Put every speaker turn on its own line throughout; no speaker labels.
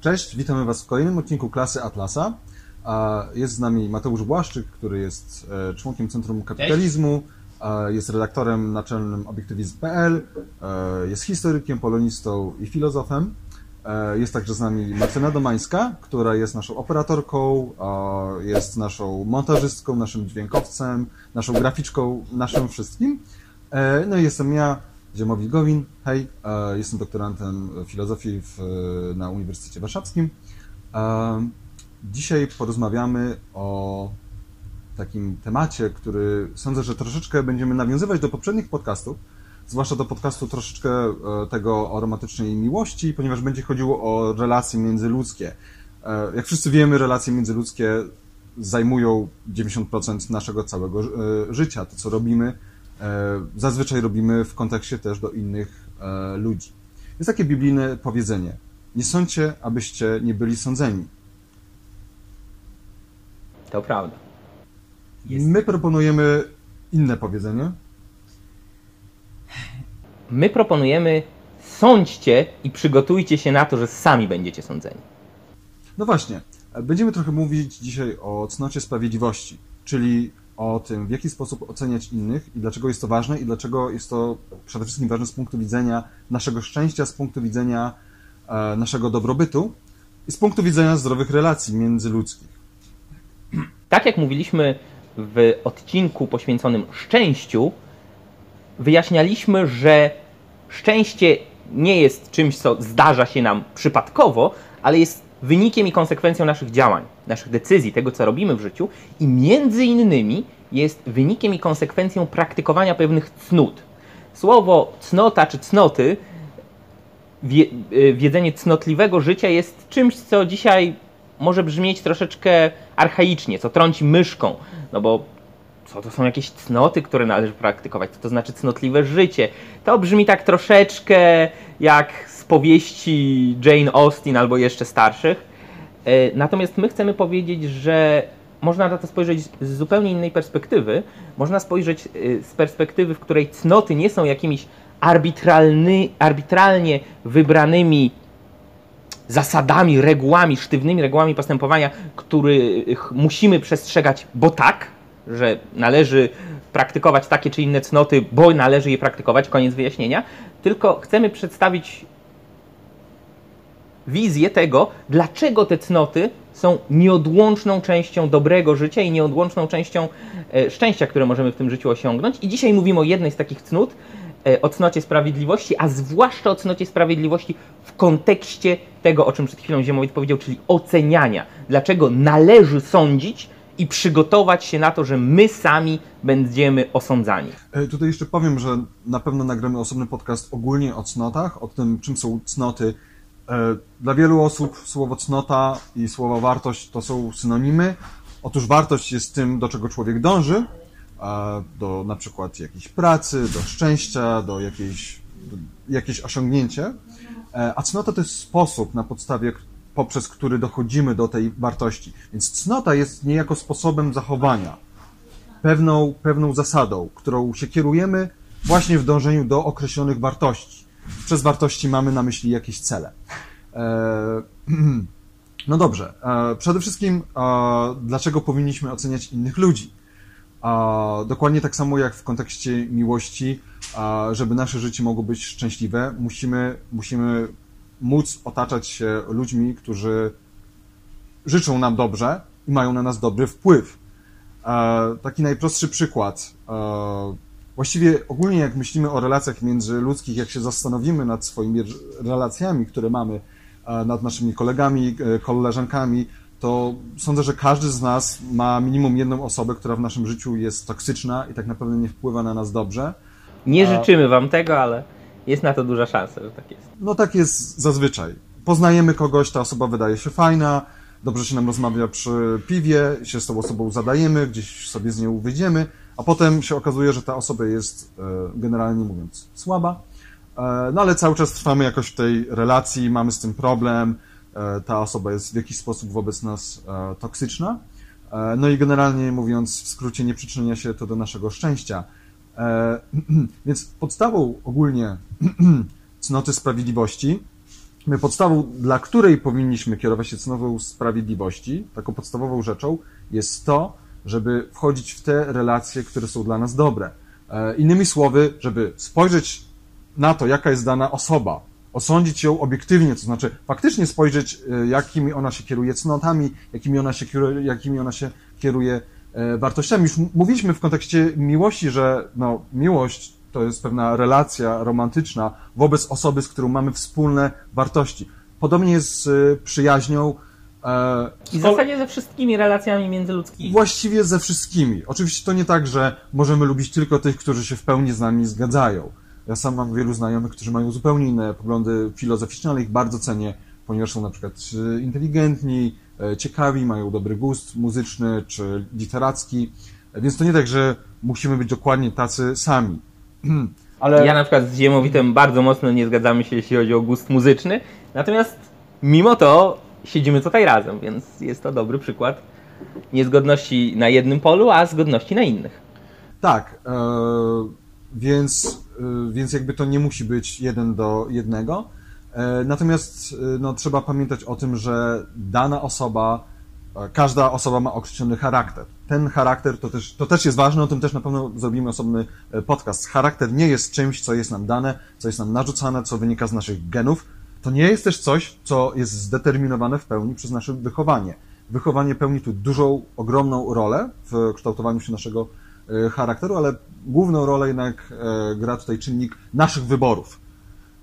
Cześć, witamy Was w kolejnym odcinku klasy Atlasa. Jest z nami Mateusz Błaszczyk, który jest e, członkiem Centrum Kapitalizmu, jest redaktorem naczelnym obiektywizm.pl, e, jest historykiem, polonistą i filozofem. E, jest także z nami Martyna Domańska, która jest naszą operatorką, jest naszą montażystką, naszym dźwiękowcem, naszą graficzką, naszym wszystkim. No i jestem ja, Ziemowit Gowin. Hej, e, jestem doktorantem filozofii w, na Uniwersytecie Warszawskim. E, dzisiaj porozmawiamy o takim temacie, który sądzę, że troszeczkę będziemy nawiązywać do poprzednich podcastów, zwłaszcza do podcastu troszeczkę e, tego o romantycznej miłości, ponieważ będzie chodziło o relacje międzyludzkie. Jak wszyscy wiemy, relacje międzyludzkie zajmują 90% naszego całego życia. To, co robimy, zazwyczaj robimy w kontekście też do innych e, ludzi. Jest takie biblijne powiedzenie: Nie sądźcie, abyście nie byli sądzeni.
To prawda.
Jest. My proponujemy inne powiedzenie.
My proponujemy sądźcie i przygotujcie się na to, że sami będziecie sądzeni.
No właśnie. Będziemy trochę mówić dzisiaj o cnocie sprawiedliwości, czyli o tym, w jaki sposób oceniać innych i dlaczego jest to ważne i dlaczego jest to przede wszystkim ważne z punktu widzenia naszego szczęścia, z punktu widzenia e, naszego dobrobytu i z punktu widzenia zdrowych relacji międzyludzkich.
Tak jak mówiliśmy w odcinku poświęconym szczęściu, wyjaśnialiśmy, że szczęście nie jest czymś, co zdarza się nam przypadkowo, ale jest wynikiem i konsekwencją naszych działań, naszych decyzji, tego co robimy w życiu i między innymi jest wynikiem i konsekwencją praktykowania pewnych cnót. Słowo cnota czy cnoty, y, wiedzenie cnotliwego życia jest czymś, co dzisiaj może brzmieć troszeczkę archaicznie, co trąci myszką, no bo co to są jakieś cnoty, które należy praktykować, co to znaczy cnotliwe życie. To brzmi tak troszeczkę jak z powieści Jane Austen albo jeszcze starszych. E, natomiast my chcemy powiedzieć, że można na to spojrzeć z zupełnie innej perspektywy. Można spojrzeć e, z perspektywy, w której cnoty nie są jakimiś arbitralny, arbitralnie wybranymi zasadami, regułami, sztywnymi regułami postępowania, których musimy przestrzegać, bo tak, że należy praktykować takie czy inne cnoty, bo należy je praktykować, koniec wyjaśnienia, tylko chcemy przedstawić wizję tego, dlaczego te cnoty są nieodłączną częścią dobrego życia i nieodłączną częścią e, szczęścia, które możemy w tym życiu osiągnąć. I dzisiaj mówimy o jednej z takich cnót, e, o cnocie sprawiedliwości, a zwłaszcza o cnocie sprawiedliwości w kontekście tego, o czym przed chwilą Ziemowit powiedział, czyli oceniania. Dlaczego należy sądzić, i przygotować się na to, że my sami będziemy osądzani.
E, tutaj jeszcze powiem, że na pewno nagramy osobny podcast ogólnie o cnotach, o tym, czym są cnoty. E, dla wielu osób słowo cnota i słowo wartość to są synonimy. Otóż wartość jest tym, do czego człowiek dąży, do na przykład jakiejś pracy, do szczęścia, do jakiejś, do jakieś osiągnięcie. E, a cnota to jest sposób, na podstawie poprzez który dochodzimy do tej wartości. Więc cnota jest niejako sposobem zachowania, pewną, pewną zasadą, którą się kierujemy właśnie w dążeniu do określonych wartości. Przez wartości mamy na myśli jakieś cele. E, no dobrze. E, przede wszystkim, e, dlaczego powinniśmy oceniać innych ludzi? Dokładnie tak samo jak w kontekście miłości, żeby nasze życie mogło być szczęśliwe, musimy, musimy móc otaczać się ludźmi, którzy życzą nam dobrze i mają na nas dobry wpływ. E, taki najprostszy przykład. E, właściwie ogólnie jak myślimy o relacjach międzyludzkich, jak się zastanowimy nad swoimi relacjami, które mamy, e, nad naszymi kolegami, koleżankami, to sądzę, że każdy z nas ma minimum jedną osobę, która w naszym życiu jest toksyczna i tak naprawdę nie wpływa na nas dobrze.
Nie życzymy wam tego, ale jest na to duża szansa, że tak jest.
No tak jest zazwyczaj. Poznajemy kogoś, ta osoba wydaje się fajna, dobrze się nam rozmawia przy piwie, się z tą osobą zadajemy, gdzieś sobie z nią wyjdziemy, a potem się okazuje, że ta osoba jest e, generalnie mówiąc słaba, e, no ale cały czas trwamy jakoś w tej relacji, mamy z tym problem, e, ta osoba jest w jakiś sposób wobec nas toksyczna, no i generalnie mówiąc w skrócie nie przyczynia się to do naszego szczęścia. Więc podstawą ogólnie cnoty sprawiedliwości podstawą, dla której powinniśmy kierować się cenową sprawiedliwości, taką podstawową rzeczą jest to, żeby wchodzić w te relacje, które są dla nas dobre. E, innymi słowy, żeby spojrzeć na to, jaka jest dana osoba, osądzić ją obiektywnie, to znaczy faktycznie spojrzeć, e, jakimi ona się kieruje cnotami, jakimi ona się kieruje, jakimi ona się kieruje e, wartościami. Już mówiliśmy w kontekście miłości, że no, miłość to jest pewna relacja romantyczna wobec osoby, z którą mamy wspólne wartości. Podobnie jest z przyjaźnią.
E, I w zasadzie ze wszystkimi relacjami międzyludzkimi.
Właściwie ze wszystkimi. Oczywiście to nie tak, że możemy lubić tylko tych, którzy się w pełni z nami zgadzają. Ja sam mam wielu znajomych, którzy mają zupełnie inne poglądy filozoficzne, ale ich bardzo cenię, ponieważ są na przykład e, inteligentni, e, ciekawi, mają dobry gust muzyczny czy literacki. Więc to nie tak, że musimy być dokładnie tacy sami.
Ale... Ja na przykład z Ziemowitem bardzo mocno nie zgadzamy się, jeśli chodzi o gust muzyczny, natomiast mimo to siedzimy tutaj razem, więc jest to dobry przykład niezgodności na jednym polu, a zgodności na innych.
Tak, e, więc, e, więc jakby to nie musi być jeden do jednego. E, natomiast e, no, trzeba pamiętać o tym, że dana osoba każda osoba ma określony charakter. Ten charakter to też, to też jest ważne, o tym też na pewno zrobimy osobny e, podcast. Charakter nie jest czymś, co jest nam dane, co jest nam narzucane, co wynika z naszych genów. To nie jest też coś, co jest zdeterminowane w pełni przez nasze wychowanie. Wychowanie pełni tu dużą, ogromną rolę w kształtowaniu się naszego e, charakteru, ale główną rolę jednak e, gra tutaj czynnik naszych wyborów.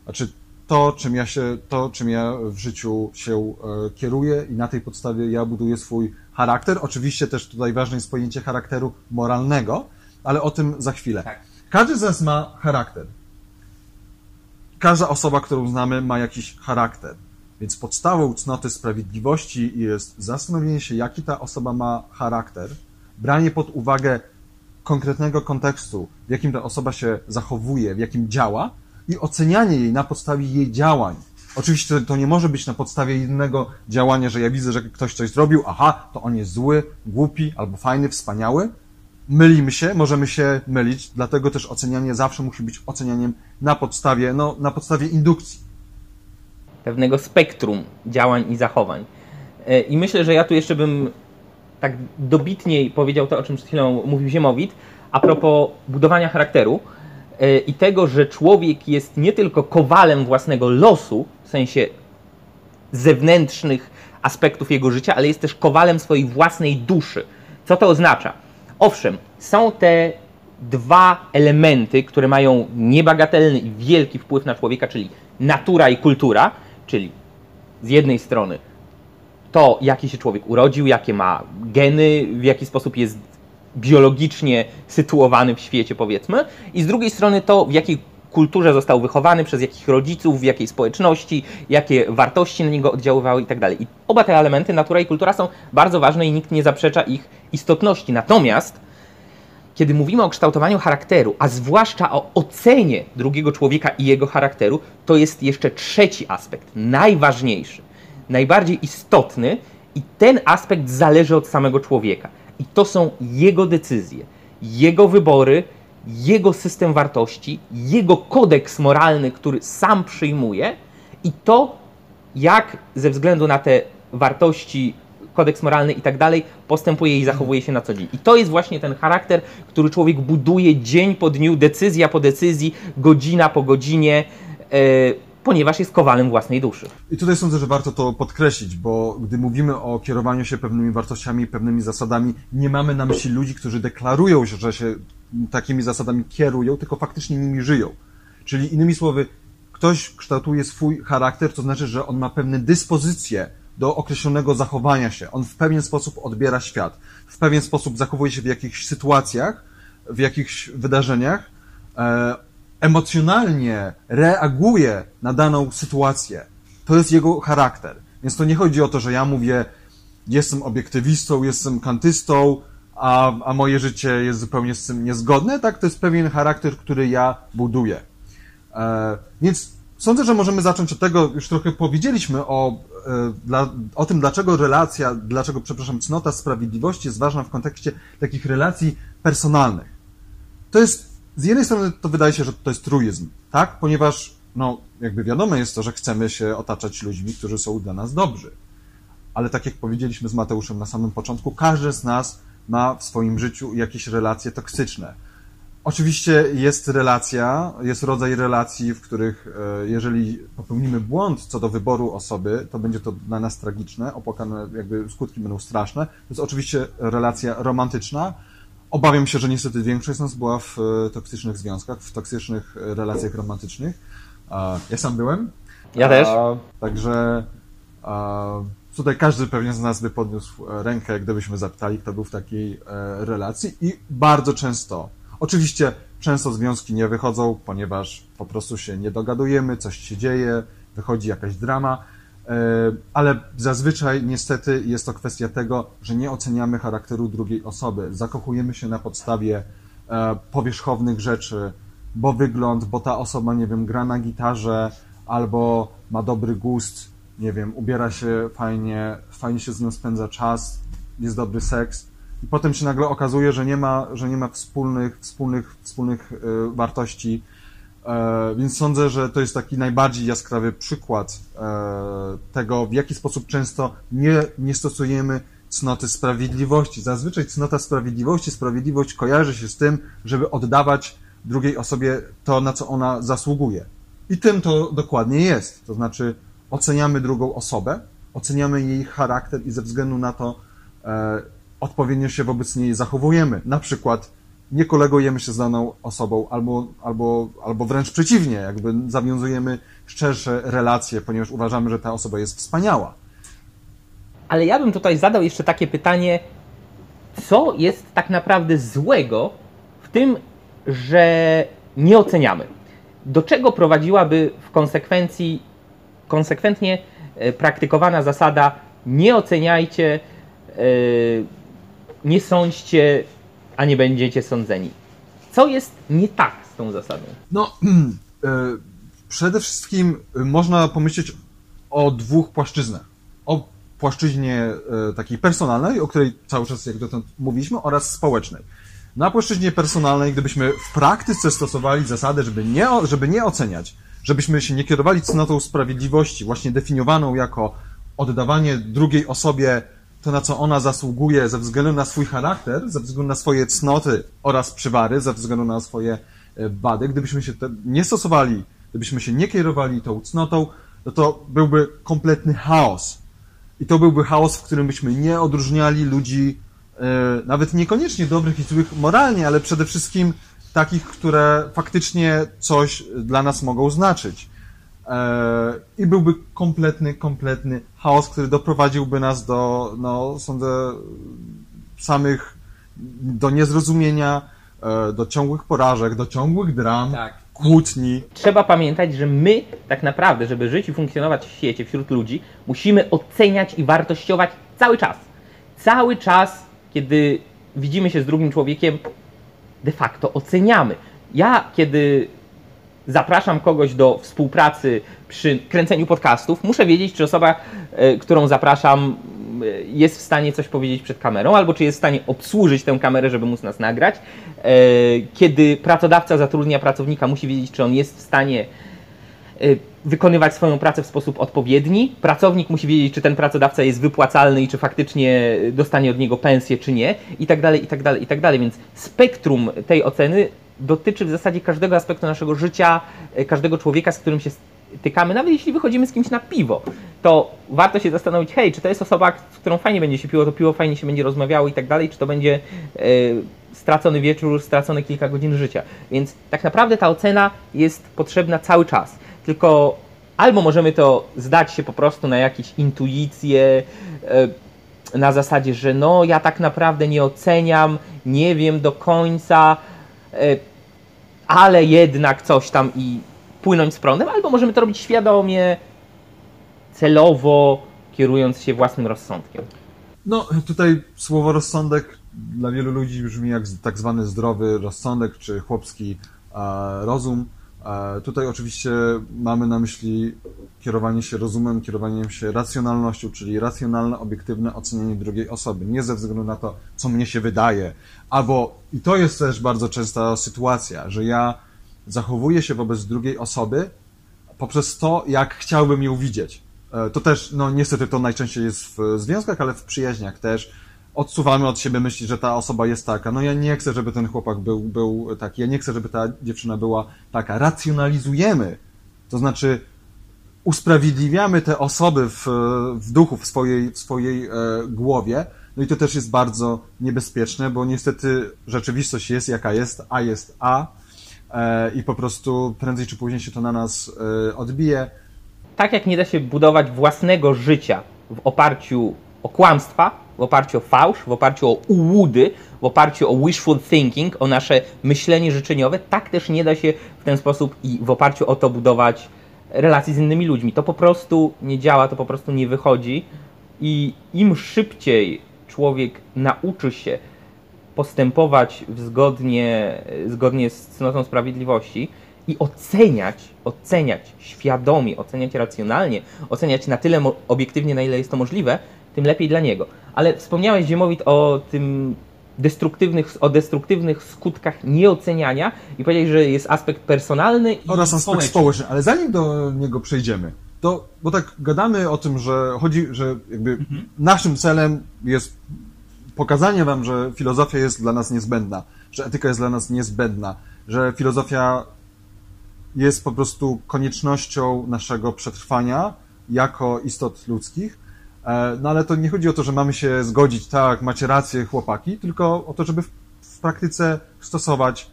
Znaczy, to, czym ja się, to, czym ja w życiu się e, kieruję i na tej podstawie ja buduję swój charakter. Oczywiście też tutaj ważne jest pojęcie charakteru moralnego, ale o tym za chwilę. Tak. Każdy z nas ma charakter. Każda osoba, którą znamy, ma jakiś charakter. Więc podstawą cnoty sprawiedliwości jest zastanowienie się, jaki ta osoba ma charakter, branie pod uwagę konkretnego kontekstu, w jakim ta osoba się zachowuje, w jakim działa, i ocenianie jej na podstawie jej działań. Oczywiście to nie może być na podstawie jednego działania, że ja widzę, że ktoś coś zrobił, aha, to on jest zły, głupi albo fajny, wspaniały. Mylimy się, możemy się mylić, dlatego też ocenianie zawsze musi być ocenianiem na podstawie, no, na podstawie indukcji.
Pewnego spektrum działań i zachowań. E, I myślę, że ja tu jeszcze bym tak dobitniej powiedział to, o czym przed chwilą mówił Ziemowit, a propos budowania charakteru. E, i tego, że człowiek jest nie tylko kowalem własnego losu, w sensie zewnętrznych aspektów jego życia, ale jest też kowalem swojej własnej duszy. Co to oznacza? Owszem, są te dwa elementy, które mają niebagatelny i wielki wpływ na człowieka, czyli natura i kultura, czyli z jednej strony to, jaki się człowiek urodził, jakie ma geny, w jaki sposób jest biologicznie sytuowany w świecie, powiedzmy, i z drugiej strony to, w jakiej kulturze został wychowany, przez jakich rodziców, w jakiej społeczności, jakie wartości na niego oddziaływały i tak dalej. I oba te elementy, natura i kultura, są bardzo ważne i nikt nie zaprzecza ich istotności. Natomiast, kiedy mówimy o kształtowaniu charakteru, a zwłaszcza o ocenie drugiego człowieka i jego charakteru, to jest jeszcze trzeci aspekt, najważniejszy, najbardziej istotny, i ten aspekt zależy od samego człowieka. I to są jego decyzje, jego wybory, jego system wartości, jego kodeks moralny, który sam przyjmuje i to, jak ze względu na te wartości, kodeks moralny i tak dalej, postępuje i zachowuje się na co dzień. I to jest właśnie ten charakter, który człowiek buduje dzień po dniu, decyzja po decyzji, godzina po godzinie. Yy, ponieważ jest kowalem własnej duszy.
I tutaj sądzę, że warto to podkreślić, bo gdy mówimy o kierowaniu się pewnymi wartościami, pewnymi zasadami, nie mamy na myśli ludzi, którzy deklarują, że się takimi zasadami kierują, tylko faktycznie nimi żyją. Czyli innymi słowy, ktoś kształtuje swój charakter, to znaczy, że on ma pewne dyspozycje do określonego zachowania się. On w pewien sposób odbiera świat, w pewien sposób zachowuje się w jakichś sytuacjach, w jakichś wydarzeniach. Emocjonalnie reaguje na daną sytuację. To jest jego charakter. Więc to nie chodzi o to, że ja mówię, jestem obiektywistą, jestem kantystą, a, a moje życie jest zupełnie z tym niezgodne. Tak, to jest pewien charakter, który ja buduję. E, więc sądzę, że możemy zacząć od tego, już trochę powiedzieliśmy o, e, dla, o tym, dlaczego relacja, dlaczego, przepraszam, cnota sprawiedliwości jest ważna w kontekście takich relacji personalnych. To jest z jednej strony to wydaje się, że to jest truizm, tak? Ponieważ no jakby wiadome jest to, że chcemy się otaczać ludźmi, którzy są dla nas dobrzy. Ale tak jak powiedzieliśmy z Mateuszem na samym początku, każdy z nas ma w swoim życiu jakieś relacje toksyczne. Oczywiście jest relacja, jest rodzaj relacji, w których e, jeżeli popełnimy błąd co do wyboru osoby, to będzie to dla nas tragiczne, opłakane, jakby skutki będą straszne. To jest oczywiście relacja romantyczna. Obawiam się, że niestety większość z nas była w e, toksycznych związkach, w toksycznych e, relacjach romantycznych. Ja sam byłem.
Ja też.
Także tutaj każdy pewnie z nas by podniósł rękę, gdybyśmy zapytali, kto był w takiej relacji i bardzo często Oczywiście często związki nie wychodzą, ponieważ po prostu się nie dogadujemy, coś się dzieje, wychodzi jakaś drama, e, ale zazwyczaj niestety jest to kwestia tego, że nie oceniamy charakteru drugiej osoby. Zakochujemy się na podstawie e, powierzchownych rzeczy, bo wygląd, bo ta osoba, nie wiem, gra na gitarze albo ma dobry gust, nie wiem, ubiera się fajnie, fajnie się z nią spędza czas, jest dobry seks i potem się nagle okazuje, że nie ma, że nie ma wspólnych, wspólnych, wspólnych e, wartości. E, więc sądzę, że to jest taki najbardziej jaskrawy przykład e, tego, w jaki sposób często nie, nie stosujemy cnoty sprawiedliwości. Zazwyczaj cnota sprawiedliwości, sprawiedliwość kojarzy się z tym, żeby oddawać drugiej osobie to, na co ona zasługuje. I tym to dokładnie jest. To znaczy, oceniamy drugą osobę, oceniamy jej charakter i ze względu na to, odpowiednio się wobec niej zachowujemy. Na przykład nie kolegujemy się z daną osobą, albo, albo, albo wręcz przeciwnie, jakby zawiązujemy szczersze relacje, ponieważ uważamy, że ta osoba jest wspaniała.
Ale ja bym tutaj zadał jeszcze takie pytanie, co jest tak naprawdę złego w tym, że nie oceniamy? Do czego prowadziłaby w konsekwencji konsekwentnie e, praktykowana zasada nie oceniajcie yy, nie sądźcie, a nie będziecie sądzeni. Co jest nie tak z tą zasadą?
No, e, przede wszystkim można pomyśleć o dwóch płaszczyznach. O płaszczyźnie e, takiej personalnej, o której cały czas jak dotąd mówiliśmy, oraz społecznej. Na płaszczyźnie personalnej, gdybyśmy w praktyce stosowali zasadę, żeby nie, żeby nie oceniać, żebyśmy się nie kierowali cnotą sprawiedliwości, właśnie definiowaną jako oddawanie drugiej osobie to, na co ona zasługuje ze względu na swój charakter, ze względu na swoje cnoty oraz przywary, ze względu na swoje e, wady, gdybyśmy się nie stosowali, gdybyśmy się nie kierowali tą cnotą, no to byłby kompletny chaos. I to byłby chaos, w którym byśmy nie odróżniali ludzi, e, nawet niekoniecznie dobrych i złych moralnie, ale przede wszystkim takich, które faktycznie coś dla nas mogą znaczyć. E, i byłby kompletny, kompletny chaos, który doprowadziłby nas do, no, sądzę, samych, do niezrozumienia, e, do ciągłych porażek, do ciągłych dram, tak. kłótni.
Trzeba pamiętać, że my tak naprawdę, żeby żyć i funkcjonować w świecie, wśród ludzi, musimy oceniać i wartościować cały czas. Cały czas, kiedy widzimy się z drugim człowiekiem, de facto oceniamy. Ja, kiedy zapraszam kogoś do współpracy przy kręceniu podcastów, muszę wiedzieć, czy osoba, e, którą zapraszam, e, jest w stanie coś powiedzieć przed kamerą, albo czy jest w stanie obsłużyć tę kamerę, żeby móc nas nagrać. E, kiedy pracodawca zatrudnia pracownika, musi wiedzieć, czy on jest w stanie wykonywać swoją pracę w sposób odpowiedni. Pracownik musi wiedzieć, czy ten pracodawca jest wypłacalny i czy faktycznie dostanie od niego pensję, czy nie, i tak dalej, i tak dalej, i tak dalej. Więc spektrum tej oceny dotyczy w zasadzie każdego aspektu naszego życia, e, każdego człowieka, z którym się stykamy, nawet jeśli wychodzimy z kimś na piwo, to warto się zastanowić, hej, czy to jest osoba, z którą fajnie będzie się piło, to piwo fajnie się będzie rozmawiało i tak dalej, czy to będzie e, stracony wieczór, stracone kilka godzin życia. Więc tak naprawdę ta ocena jest potrzebna cały czas. Tylko albo możemy to zdać się po prostu na jakieś intuicje, e, na zasadzie, że no ja tak naprawdę nie oceniam, nie wiem do końca, ale jednak coś tam i płynąć z prądem, albo możemy to robić świadomie, celowo, kierując się własnym rozsądkiem.
No, tutaj słowo rozsądek dla wielu ludzi brzmi jak tak zwany zdrowy rozsądek, czy chłopski e, rozum. E, tutaj oczywiście mamy na myśli kierowanie się rozumem, kierowanie się racjonalnością, czyli racjonalne, obiektywne ocenianie drugiej osoby, nie ze względu na to, co mnie się wydaje. Albo, i to jest też bardzo częsta sytuacja, że ja zachowuję się wobec drugiej osoby poprzez to, jak chciałbym ją widzieć. E, To też, no niestety to najczęściej jest w związkach, ale w przyjaźniach też. Odsuwamy od siebie myśli, że ta osoba jest taka. No ja nie chcę, żeby ten chłopak był, był taki, ja nie chcę, żeby ta dziewczyna była taka. Racjonalizujemy. To znaczy usprawiedliwiamy te osoby w, w duchu, w swojej, w swojej e, głowie. No i to też jest bardzo niebezpieczne, bo niestety rzeczywistość jest jaka jest, a jest a e, i po prostu prędzej czy później się to na nas e, odbije.
tak jak nie da się budować własnego życia w oparciu o kłamstwa, w oparciu o fałsz, w oparciu o ułudy, w oparciu o wishful thinking, o nasze myślenie życzeniowe, tak też nie da się w ten sposób i w oparciu o to budować relacji z innymi ludźmi. To po prostu nie działa, to po prostu nie wychodzi i im szybciej człowiek nauczy się postępować zgodnie, zgodnie z cnotą sprawiedliwości i oceniać, oceniać świadomie, oceniać racjonalnie, oceniać na tyle obiektywnie, na ile jest to możliwe, tym lepiej dla niego. Ale wspomniałeś, Ziemowit, o tym destruktywnych, o destruktywnych skutkach nieoceniania i powiedziałeś, że jest aspekt personalny i
oraz aspekt
społeczny.
społeczny. Ale zanim do niego przejdziemy, to, bo tak gadamy o tym, że chodzi, że jakby naszym celem jest pokazanie wam, że filozofia jest dla nas niezbędna, że etyka jest dla nas niezbędna, że filozofia jest po prostu koniecznością naszego przetrwania jako istot ludzkich. E, No ale to nie chodzi o to, że mamy się zgodzić, tak, macie rację, chłopaki, tylko o to, żeby w, w praktyce stosować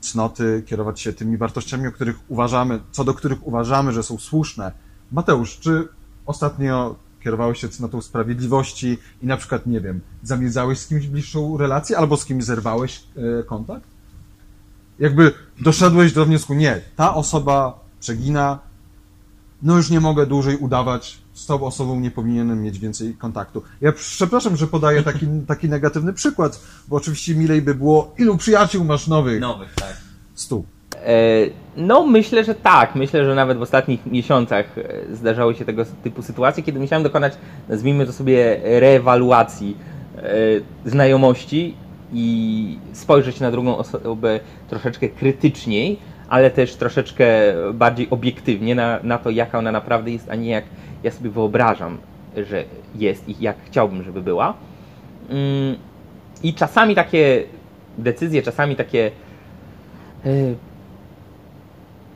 cnoty, kierować się tymi wartościami, o których uważamy, co do których uważamy, że są słuszne. Mateusz, czy ostatnio kierowałeś się cnotą sprawiedliwości i na przykład, nie wiem, zamierzałeś z kimś bliższą relację albo z kimś zerwałeś e, kontakt? Jakby doszedłeś do wniosku, nie, ta osoba przegina, no już nie mogę dłużej udawać, z tą osobą nie powinienem mieć więcej kontaktu. Ja przepraszam, że podaję taki, taki negatywny przykład, bo oczywiście milej by było, ilu przyjaciół masz nowych?
Nowych, tak.
Stu.
E, No, myślę, że tak. Myślę, że nawet w ostatnich miesiącach e, zdarzały się tego typu sytuacje, kiedy musiałem dokonać, nazwijmy to sobie, reewaluacji e, znajomości i spojrzeć na drugą osobę troszeczkę krytyczniej, ale też troszeczkę bardziej obiektywnie na, na to, jaka ona naprawdę jest, a nie jak ja sobie wyobrażam, że jest i jak chciałbym, żeby była. Mm, I czasami takie decyzje, czasami takie e,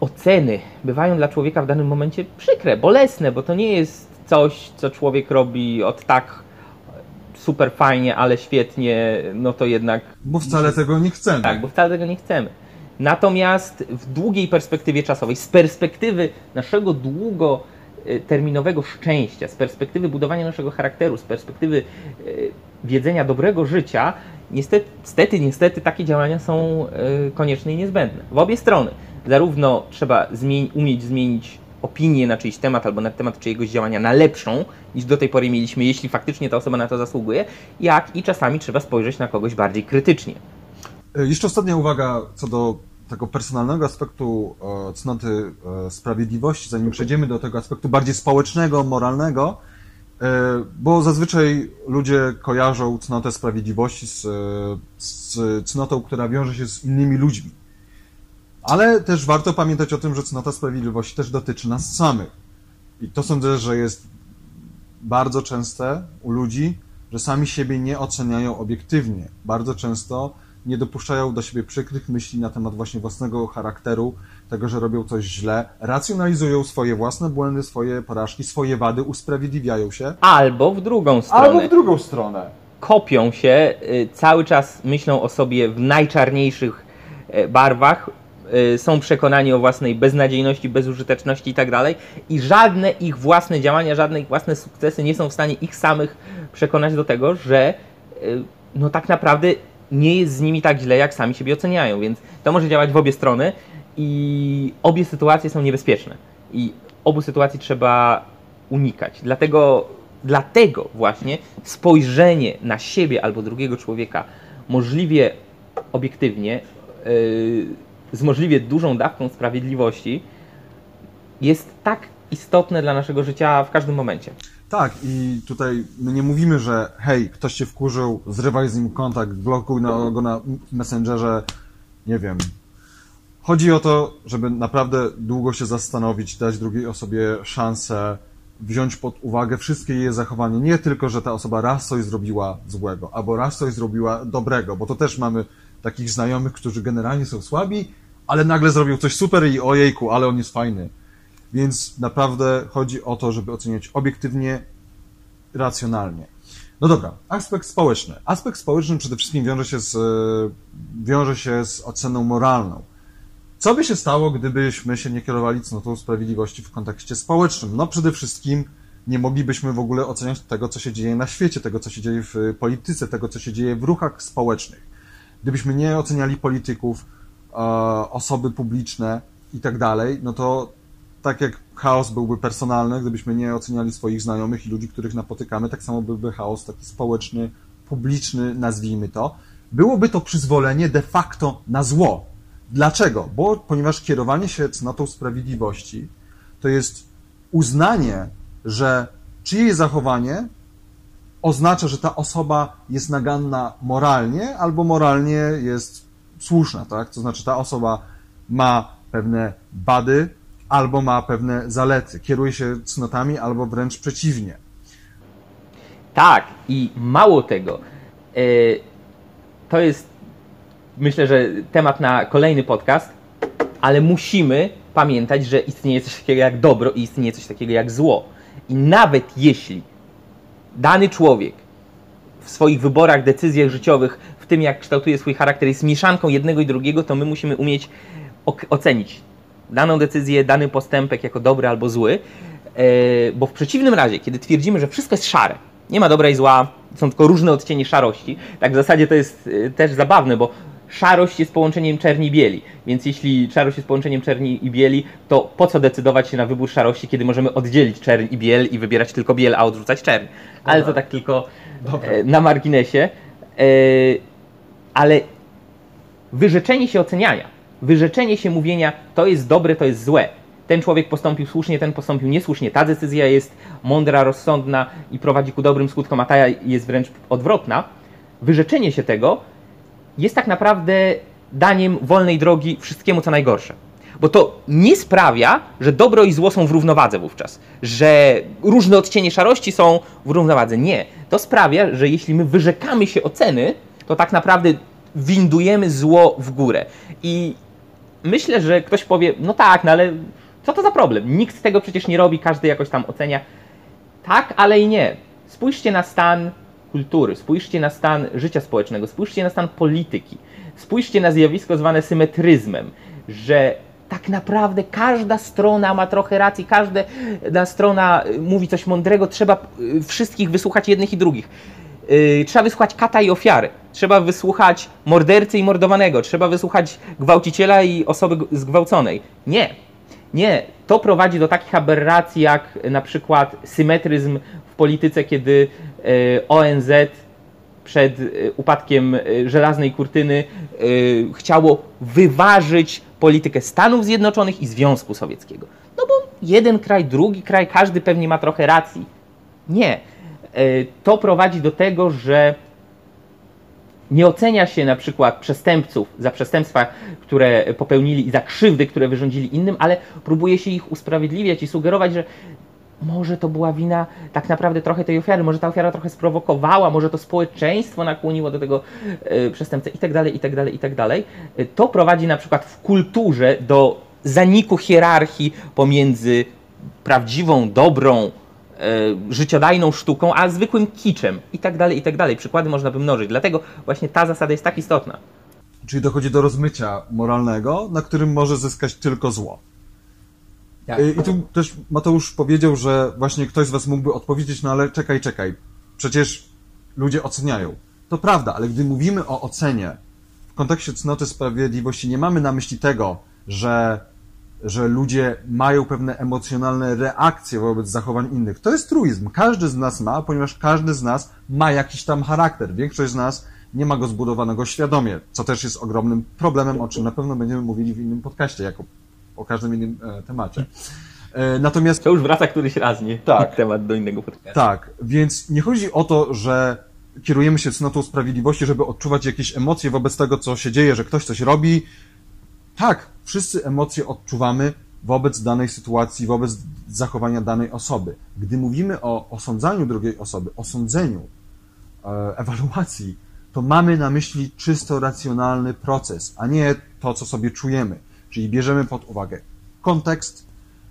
oceny bywają dla człowieka w danym momencie przykre, bolesne, bo to nie jest coś, co człowiek robi od tak super fajnie, ale świetnie, no to jednak
Bo wcale tego nie chcemy.
tak, bo wcale tego nie chcemy. Natomiast w długiej perspektywie czasowej, z perspektywy naszego długoterminowego szczęścia, z perspektywy budowania naszego charakteru, z perspektywy e, wiedzenia dobrego życia, niestety, niestety, niestety takie działania są e, konieczne i niezbędne. W obie strony. Zarówno trzeba umieć zmienić opinię na czyjś temat albo na temat czyjegoś działania na lepszą, niż do tej pory mieliśmy, jeśli faktycznie ta osoba na to zasługuje, jak i czasami trzeba spojrzeć na kogoś bardziej krytycznie.
Jeszcze ostatnia uwaga co do tego personalnego aspektu e, cnoty e, sprawiedliwości, zanim przejdziemy do tego aspektu bardziej społecznego, moralnego, e, bo zazwyczaj ludzie kojarzą cnotę sprawiedliwości z, z cnotą, która wiąże się z innymi ludźmi. Ale też warto pamiętać o tym, że cnota sprawiedliwości też dotyczy nas samych. I to sądzę, że jest bardzo częste u ludzi, że sami siebie nie oceniają obiektywnie. Bardzo często nie dopuszczają do siebie przykrych myśli na temat właśnie własnego charakteru, tego, że robią coś źle, racjonalizują swoje własne błędy, swoje porażki, swoje wady, usprawiedliwiają się.
Albo w drugą stronę.
Albo w drugą stronę.
kopią się, y, cały czas myślą o sobie w najczarniejszych e, barwach, y, są przekonani o własnej beznadziejności, bezużyteczności i tak dalej i żadne ich własne działania, żadne ich własne sukcesy nie są w stanie ich samych przekonać do tego, że y, no tak naprawdę nie jest z nimi tak źle, jak sami siebie oceniają, więc to może działać w obie strony i obie sytuacje są niebezpieczne i obu sytuacji trzeba unikać. Dlatego, dlatego właśnie spojrzenie na siebie albo drugiego człowieka możliwie obiektywnie, yy, z możliwie dużą dawką sprawiedliwości, jest tak istotne dla naszego życia w każdym momencie.
Tak, i tutaj my nie mówimy, że hej, ktoś cię wkurzył, zrywaj z nim kontakt, blokuj na, go na Messengerze, nie wiem, Chodzi o to, żeby naprawdę długo się zastanowić, dać drugiej osobie szansę, wziąć pod uwagę wszystkie jej zachowania. Nie tylko, że ta osoba raz coś zrobiła złego, albo raz coś zrobiła dobrego, bo to też mamy takich znajomych, którzy generalnie są słabi, ale nagle zrobił coś super i ojejku, ale on jest fajny. Więc naprawdę chodzi o to, żeby oceniać obiektywnie, racjonalnie. No dobra, aspekt społeczny. Aspekt społeczny przede wszystkim wiąże się z, wiąże się z oceną moralną. Co by się stało, gdybyśmy się nie kierowali cnotą sprawiedliwości w kontekście społecznym? No przede wszystkim nie moglibyśmy w ogóle oceniać tego, co się dzieje na świecie, tego, co się dzieje w polityce, tego, co się dzieje w ruchach społecznych. Gdybyśmy nie oceniali polityków, e, osoby publiczne i tak dalej, no to tak jak chaos byłby personalny, gdybyśmy nie oceniali swoich znajomych i ludzi, których napotykamy, tak samo byłby chaos taki społeczny, publiczny, nazwijmy to. Byłoby to przyzwolenie de facto na zło. Dlaczego? Bo ponieważ kierowanie się cnotą sprawiedliwości to jest uznanie, że czyjeś zachowanie oznacza, że ta osoba jest naganna moralnie albo moralnie jest słuszna, tak? To znaczy ta osoba ma pewne bady, albo ma pewne zalety, kieruje się cnotami, albo wręcz przeciwnie.
Tak, i mało tego, e, to jest myślę, że temat na kolejny podcast, ale musimy pamiętać, że istnieje coś takiego jak dobro i istnieje coś takiego jak zło. I nawet jeśli dany człowiek w swoich wyborach, decyzjach życiowych, w tym jak kształtuje swój charakter, jest mieszanką jednego i drugiego, to my musimy umieć ocenić daną decyzję, dany postępek jako dobry albo zły, e, bo w przeciwnym razie, kiedy twierdzimy, że wszystko jest szare, nie ma dobra i zła, są tylko różne odcienie szarości, tak w zasadzie to jest e, też zabawne, bo szarość jest połączeniem czerni i bieli, więc jeśli szarość jest połączeniem czerni i bieli, to po co decydować się na wybór szarości, kiedy możemy oddzielić czerń i biel i wybierać tylko biel, a odrzucać czerń. Ale to tak tylko Dobra. E, na marginesie. Ale wyrzeczenie się oceniania wyrzeczenie się mówienia, to jest dobre, to jest złe. Ten człowiek postąpił słusznie, ten postąpił niesłusznie. Ta decyzja jest mądra, rozsądna i prowadzi ku dobrym skutkom, a ta jest wręcz odwrotna. Wyrzeczenie się tego jest tak naprawdę daniem wolnej drogi wszystkiemu, co najgorsze. Bo to nie sprawia, że dobro i zło są w równowadze wówczas, że różne odcienie szarości są w równowadze. Nie. To sprawia, że jeśli my wyrzekamy się oceny, to tak naprawdę windujemy zło w górę. I myślę, że ktoś powie, no tak, no ale co to za problem? Nikt tego przecież nie robi, każdy jakoś tam ocenia. Tak, ale i nie. Spójrzcie na stan kultury, spójrzcie na stan życia społecznego, spójrzcie na stan polityki, spójrzcie na zjawisko zwane symetryzmem, że tak naprawdę każda strona ma trochę racji, każda strona mówi coś mądrego, trzeba wszystkich wysłuchać jednych i drugich. Yy, trzeba wysłuchać kata i ofiary. Trzeba wysłuchać mordercy i mordowanego. Trzeba wysłuchać gwałciciela i osoby zgwałconej. Nie. Nie. To prowadzi do takich aberracji jak na przykład symetryzm w polityce, kiedy yy, ONZ przed yy, upadkiem yy, żelaznej kurtyny yy, chciało wyważyć politykę Stanów Zjednoczonych i Związku Sowieckiego. No bo jeden kraj, drugi kraj, każdy pewnie ma trochę racji. Nie to prowadzi do tego, że nie ocenia się na przykład przestępców za przestępstwa, które popełnili i za krzywdy, które wyrządzili innym, ale próbuje się ich usprawiedliwiać i sugerować, że może to była wina tak naprawdę trochę tej ofiary, może ta ofiara trochę sprowokowała, może to społeczeństwo nakłoniło do tego y, przestępcę i dalej, i dalej, i tak dalej. E, to prowadzi na przykład w kulturze do zaniku hierarchii pomiędzy prawdziwą, dobrą, E, życiodajną sztuką, a zwykłym kiczem i tak dalej, i tak dalej. Przykłady można by mnożyć. Dlatego właśnie ta zasada jest tak istotna.
Czyli dochodzi do rozmycia moralnego, na którym może zyskać tylko zło. Tak. I tu też Mateusz powiedział, że właśnie ktoś z was mógłby odpowiedzieć, no ale czekaj, czekaj, przecież ludzie oceniają. To prawda, ale gdy mówimy o ocenie w kontekście cnoty sprawiedliwości, nie mamy na myśli tego, że że ludzie mają pewne emocjonalne reakcje wobec zachowań innych. To jest truizm. Każdy z nas ma, ponieważ każdy z nas ma jakiś tam charakter. Większość z nas nie ma go zbudowanego świadomie, co też jest ogromnym problemem, o czym na pewno będziemy mówili w innym podcaście, jako o każdym innym e, temacie.
E, natomiast... To już wraca któryś raz, nie? Tak. Temat do innego podcastu.
Tak, więc nie chodzi o to, że kierujemy się cnotą sprawiedliwości, żeby odczuwać jakieś emocje wobec tego, co się dzieje, że ktoś coś robi, tak, wszyscy emocje odczuwamy wobec danej sytuacji, wobec zachowania danej osoby. Gdy mówimy o osądzaniu drugiej osoby, osądzeniu, e, ewaluacji, to mamy na myśli czysto racjonalny proces, a nie to, co sobie czujemy. Czyli bierzemy pod uwagę kontekst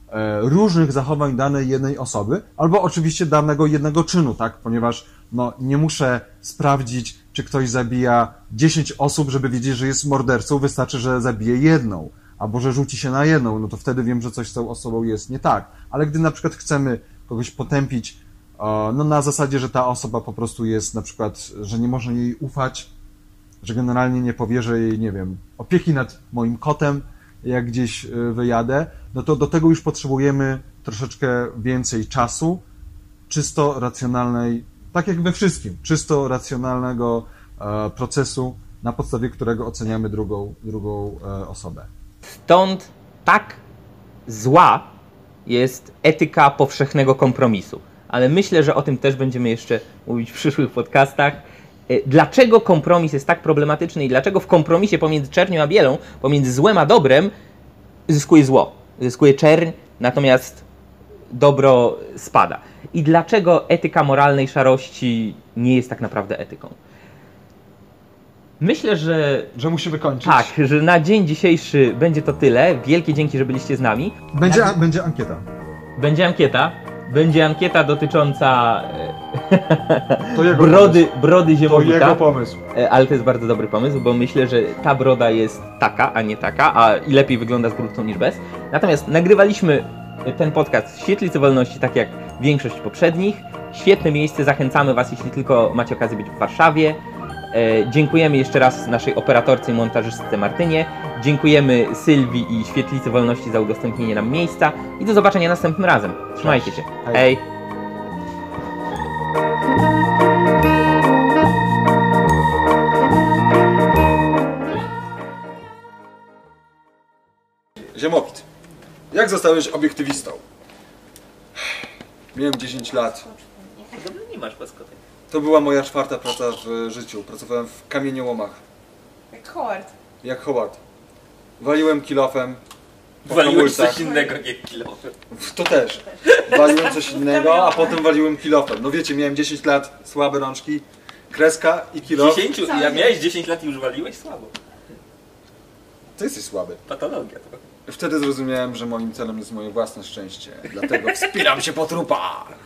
e, różnych zachowań danej jednej osoby, albo oczywiście danego jednego czynu, tak? Ponieważ no, nie muszę sprawdzić, czy ktoś zabija 10 osób, żeby wiedzieć, że jest mordercą, wystarczy, że zabije jedną, albo że rzuci się na jedną, no to wtedy wiem, że coś z tą osobą jest nie tak. Ale gdy na przykład chcemy kogoś potępić, e, no na zasadzie, że ta osoba po prostu jest na przykład, że nie można jej ufać, że generalnie nie powierzę jej, nie wiem, opieki nad moim kotem, jak gdzieś y, wyjadę, no to do tego już potrzebujemy troszeczkę więcej czasu, czysto racjonalnej, tak jak we wszystkim, czysto racjonalnego e, procesu, na podstawie którego oceniamy drugą, drugą e, osobę.
Stąd tak zła jest etyka powszechnego kompromisu. Ale myślę, że o tym też będziemy jeszcze mówić w przyszłych podcastach. E, Dlaczego kompromis jest tak problematyczny i dlaczego w kompromisie pomiędzy czernią a bielą, pomiędzy złem a dobrem, zyskuje zło, zyskuje czerń, natomiast dobro spada. I dlaczego etyka moralnej szarości nie jest tak naprawdę etyką? Myślę, że
Że musimy kończyć.
tak, że na dzień dzisiejszy będzie to tyle. Wielkie dzięki, że byliście z nami.
Będzie, będzie ankieta.
Będzie ankieta. Będzie ankieta dotycząca
To
e, brody, brody
pomysł. To
ziemowita.
jego pomysł.
E, Ale to jest bardzo dobry pomysł, bo myślę, że ta broda jest taka, a nie taka, a i lepiej wygląda z brudką niż bez. Natomiast nagrywaliśmy ten podcast w Świetlicy Wolności, tak jak większość poprzednich. Świetne miejsce, zachęcamy Was, jeśli tylko macie okazję być w Warszawie. E, dziękujemy jeszcze raz naszej operatorce i montażystce Martynie. Dziękujemy Sylwii i Świetlicy Wolności za udostępnienie nam miejsca. I do zobaczenia następnym razem. Trzymajcie się.
Hej.
Hej.
Ziemowit. Jak zostałeś obiektywistą? Miałem 10 lat.
Nie masz.
To była moja czwarta praca w życiu. Pracowałem w kamieniołomach.
Jak Howard.
Jak Howard. Waliłem kilofem. po
Waliłeś
hamulcach.
coś innego jak kilometr.
To też. Waliłem coś innego, a potem waliłem kilofem. No wiecie, miałem 10 lat, słabe rączki, kreska i kilof.
10, jak miałeś 10 lat i już waliłeś słabo.
Ty jesteś słaby.
Patologia to.
Wtedy zrozumiałem, że moim celem jest moje własne szczęście. Dlatego wspinam się po trupach.